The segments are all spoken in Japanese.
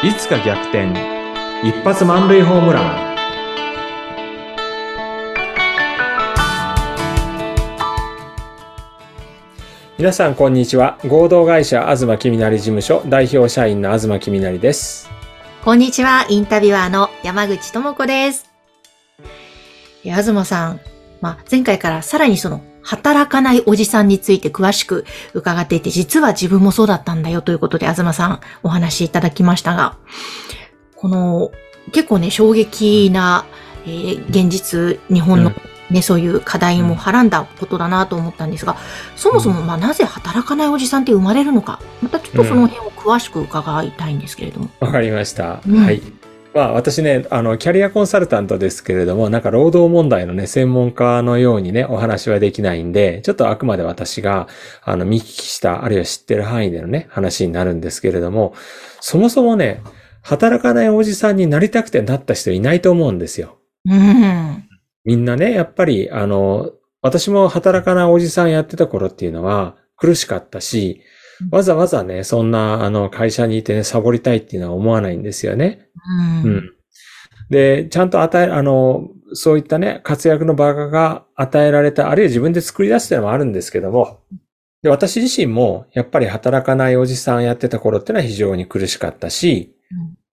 いつか逆転。一発満塁ホームラン。皆さんこんにちは。合同会社東きみなり事務所代表社員の東きみなりです。こんにちは、インタビュアーの山口智子です。え東さん、まあ、前回からさらにその、働かないおじさんについて詳しく伺っていて、実は自分もそうだったんだよということで、東さんお話しいただきましたが、この、結構ね、衝撃な、えー現実、日本のね、そういう課題もはらんだことだなと思ったんですが、そもそも、まあ、なぜ働かないおじさんって生まれるのか、またちょっとその辺を詳しく伺いたいんですけれども。わかりました、うん。はいまあ私ね、あの、キャリアコンサルタントですけれども、なんか労働問題のね、専門家のようにね、お話はできないんで、ちょっとあくまで私が、あの、見聞きした、あるいは知ってる範囲でのね、話になるんですけれども、そもそもね、働かないおじさんになりたくてなった人いないと思うんですよ。うん。みんなね、やっぱり、あの、私も働かないおじさんやってた頃っていうのは苦しかったしうん、わざわざね、そんな、あの、会社にいてね、サボりたいっていうのは思わないんですよね。うん。うん。で、ちゃんと与え、あの、そういったね、活躍の場が与えられた、あるいは自分で作り出すっていうのもあるんですけども、で、私自身も、やっぱり働かないおじさんやってた頃っていうのは非常に苦しかったし、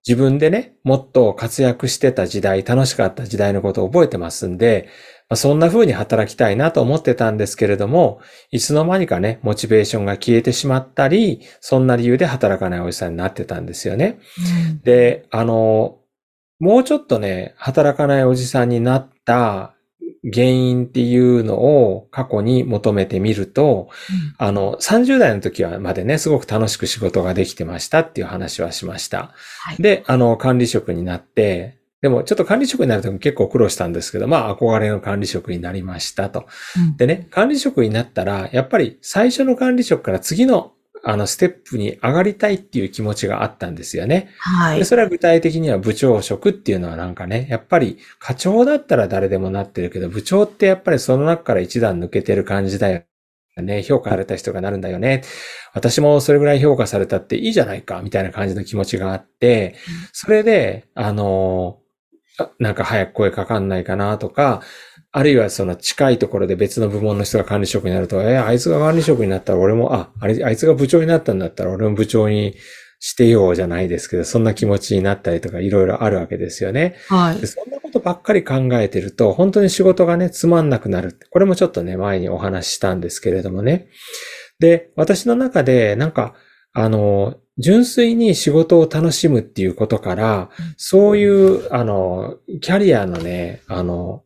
自分でね、もっと活躍してた時代、楽しかった時代のことを覚えてますんで、まあ、そんな風に働きたいなと思ってたんですけれども、いつの間にかね、モチベーションが消えてしまったり、そんな理由で働かないおじさんになってたんですよね。で、あの、もうちょっとね、働かないおじさんになった原因っていうのを過去に求めてみると、あの、30代の時はまでね、すごく楽しく仕事ができてましたっていう話はしました。はいで、あの、管理職になって、でもちょっと管理職になるとき結構苦労したんですけど、まあ憧れの管理職になりましたと。うんでね、管理職になったら、やっぱり最初の管理職から次のあのステップに上がりたいっていう気持ちがあったんですよね。で、はい。それは具体的には部長職っていうのはなんかね、やっぱり課長だったら誰でもなってるけど、部長ってやっぱりその中から一段抜けてる感じだよね。評価された人がなるんだよね。私もそれぐらい評価されたっていいじゃないか、みたいな感じの気持ちがあって、それで、あの、あなんか早く声かかんないかなとか、あるいはその近いところで別の部門の人が管理職になると、えあいつが管理職になったら俺も、あ、あれ、あいつが部長になったんだったら俺も部長にしてようじゃないですけど、そんな気持ちになったりとかいろいろあるわけですよね。はいで。そんなことばっかり考えてると、本当に仕事がね、つまんなくなるって。これもちょっとね、前にお話ししたんですけれどもね。で、私の中で、なんか、あの、純粋に仕事を楽しむっていうことから、そういう、あの、キャリアのね、あの、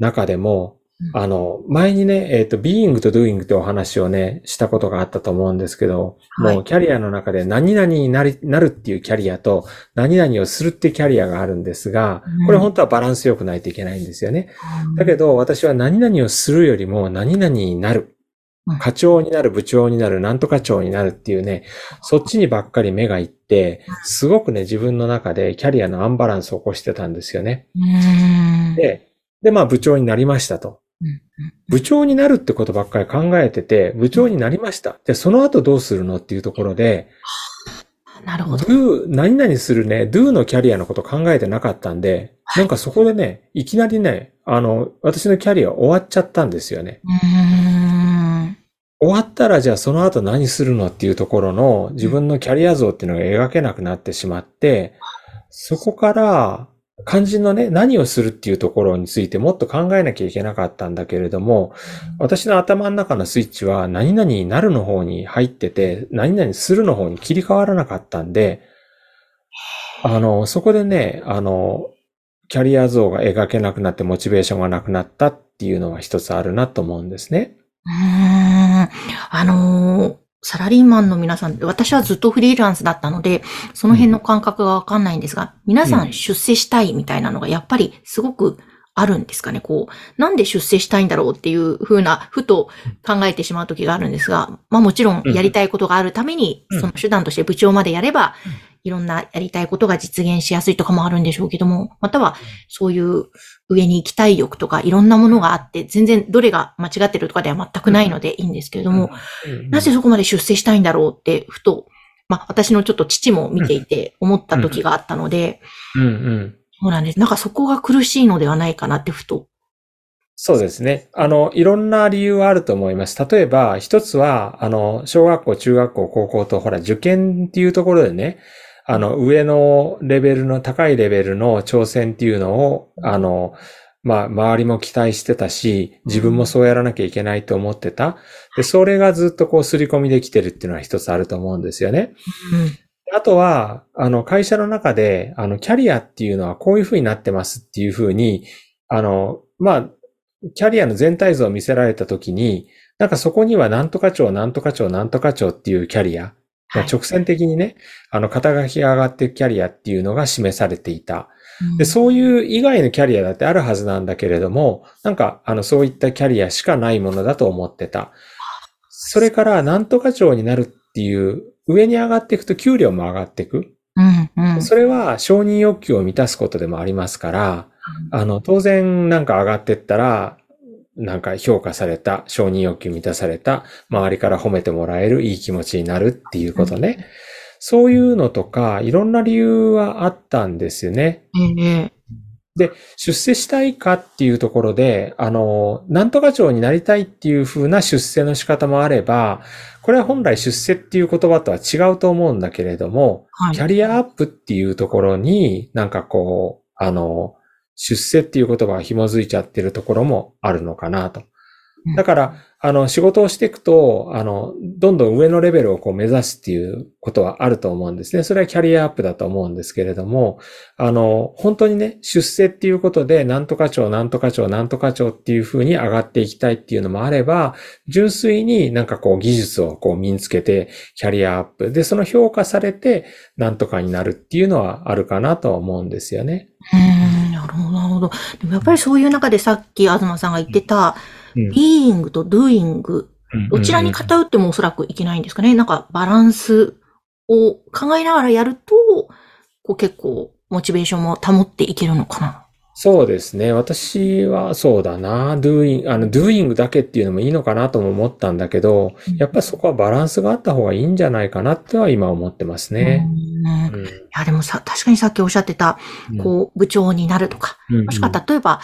中でも、うん。あの、前にね、えっ、と、being と doing ってお話をね、したことがあったと思うんですけど、はい。もうキャリアの中で何々になり、なるっていうキャリアと、何々をするってキャリアがあるんですがうん、これ本当はバランス良くないといけないんですよね。だけど、私は何々をするよりも何々になる。うん。課長になる、部長になる、なんとか長になるっていうね、そっちにばっかり目がいって、すごくね、自分の中でキャリアのアンバランスを起こしてたんですよね。うん。で、で、まあ部長になりましたと。うん部長になるってことばっかり考えてて、部長になりました。で、その後どうするのっていうところで、なるほど。do、何々するね、do のキャリアのこと考えてなかったんで、なんかそこでね、いきなりね、あの、私のキャリア終わっちゃったんですよね。うん。終わったらじゃあその後何するのっていうところの自分のキャリア像っていうのが描けなくなってしまって、そこから肝心のね、何をするっていうところについてもっと考えなきゃいけなかったんだけれども、私の頭の中のスイッチは何々になるの方に入ってて、何々するの方に切り替わらなかったんで、あの、そこでね、あの、キャリア像が描けなくなってモチベーションがなくなったっていうのは一つあるなと思うんですね。うーん。あのーサラリーマンの皆さん、私はずっとフリーランスだったので、その辺の感覚がわかんないんですが、皆さうんん出世したいみたいなのがやっぱりすごくあるんですかね？こう、なんで出世したいんだろうっていうふうな、ふと考えてしまう時があるんですが、まあもちろんやりたいことがあるために、うん。その手段として部長までやれば、いろんなやりたいことが実現しやすいとかもあるんでしょうけども、またはそういう上に行きたい欲とかいろんなものがあって、全然どれが間違ってるとかでは全くないのでいいんですけれども、なぜそこまで出世したいんだろうって、ふとまあ私のちょっと父も見ていて思った時があったので、うんうん。そうなんです。なんかそこが苦しいのではないかなってふと。そうですね。あの、いろんな理由はあると思います。例えば、一つは、あの、小学校、中学校、高校と、ほら、受験っていうところでね、あの、上のレベルの、高いレベルの挑戦っていうのを、あの、まあ、周りも期待してたし、自分もそうやらなきゃいけないと思ってた。で、それがずっとこう、刷り込みできてるっていうのは一つあると思うんですよね。あとは、あの、会社の中で、あの、キャリアっていうのはこういう風になってますっていう風に、あの、まあ、キャリアの全体像を見せられたときに、なんかそこにはなんとか長、なんとか長、なんとか長っていうキャリア、はい直線的にね、あの、肩書きが上がっていくキャリアっていうのが示されていた。うんで、そういう以外のキャリアだってあるはずなんだけれども、なんか、あの、そういったキャリアしかないものだと思ってた。それから、なんとか長になるっていう、上に上がっていくと給料も上がっていく。うんうん。それは承認欲求を満たすことでもありますから、あの、当然なんか上がってったら、なんか評価された、承認欲求満たされた、周りから褒めてもらえるいい気持ちになるっていうことね。そういうのとか、いろんな理由はあったんですよね。ええ出世したいかっていうところで、あの、なんとか長になりたいっていう風な出世の仕方もあれば、これは本来出世っていう言葉とは違うと思うんだけれども、はい。キャリアアップっていうところになんかこう、あの、出世っていう言葉が紐づいちゃってるところもあるのかなとうん。だから、あの、仕事をしていくと、あの、どんどん上のレベルをこう目指すっていうことはあると思うんですね。それはキャリアアップだと思うんですけれども、あの、本当にね、出世っていうことで、なんとか長、なんとか長、なんとか長っていう風に上がっていきたいっていうのもあれば、純粋になんかこう技術をこう身につけて、キャリアアップ。で、その評価されて、なんとかになるっていうのはあるかなとは思うんですよね。うん、なるほど、なるほど。でもやっぱりそういう中でさっき東さんが言ってた、うんビーイングとドゥーイング、どちらに偏ってもおそらくいけないんですかね。なんかバランスを考えながらやると、こう結構モチベーションも保っていけるのかな。そうですね。私はそうだな。doing、あの、doing だけっていうのもいいのかなとも思ったんだけど、やっぱりそこはバランスがあった方がいいんじゃないかなっては今思ってますね。うんいうんや、でもさ、確かにさっきおっしゃってた、こう、部長になるとか、うんもしくは例えば、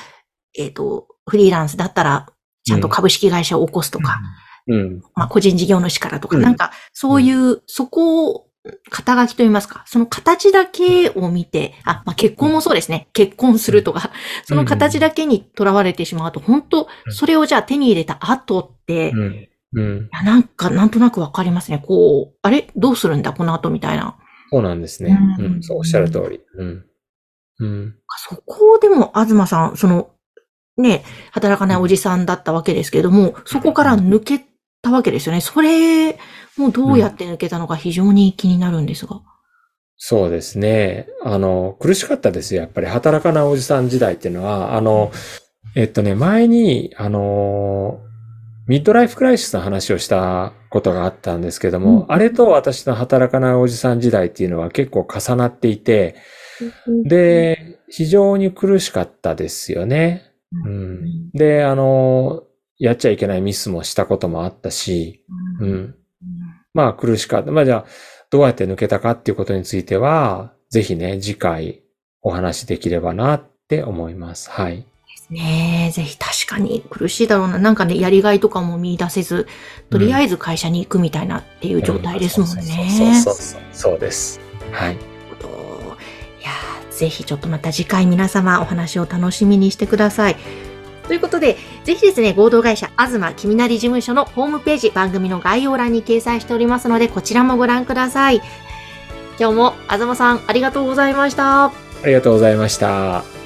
えっ、と、フリーランスだったら、ちゃんと株式会社を起こすとか、うん。まあ、個人事業主からとか、うんなんか、そういう、そこを、肩書きといいますか、その形だけを見て、あ、まあ、結婚もそうですね。結婚するとか、その形だけにとらわれてしまうと、本当うんそれをじゃあ手に入れた後って、いうん。うん。やなんか、なんとなくわかりますね。こう、あれ？どうするんだこの後みたいな。そうなんですね。ううんん。そうおっしゃる通り。うん。うん。そこでも、東さん、その、ね、働かないおじさんだったわけですけれども、そこから抜けたわけですよね。それもどうやって抜けたのか非常に気になるんですが。そうですね。あの、苦しかったですよ。やっぱり働かないおじさん時代っていうのは、あの、えっとね、前に、あの、ミッドライフクライシスの話をしたことがあったんですけども、うんあれと私の働かないおじさん時代っていうのは結構重なっていて、で、非常に苦しかったですよね。うん。で、あの、やっちゃいけないミスもしたこともあったし、ううんん。まあ苦しかった。まあじゃあ、どうやって抜けたかっていうことについては、ぜひね、次回お話しできればなって思います。はい。ねえ、ぜひ確かに苦しいだろうな。なんかね、やりがいとかも見出せず、とりあえず会社に行くみたいなっていう状態ですもんね。そうそうそうそう。そうです。はい。ぜひちょっとまた次回皆様お話を楽しみにしてください。ということで、ぜひですね、合同会社、東きみなり事務所のホームページ、番組の概要欄に掲載しておりますので、こちらもご覧ください。今日も、東さん、ありがとうございました。ありがとうございました。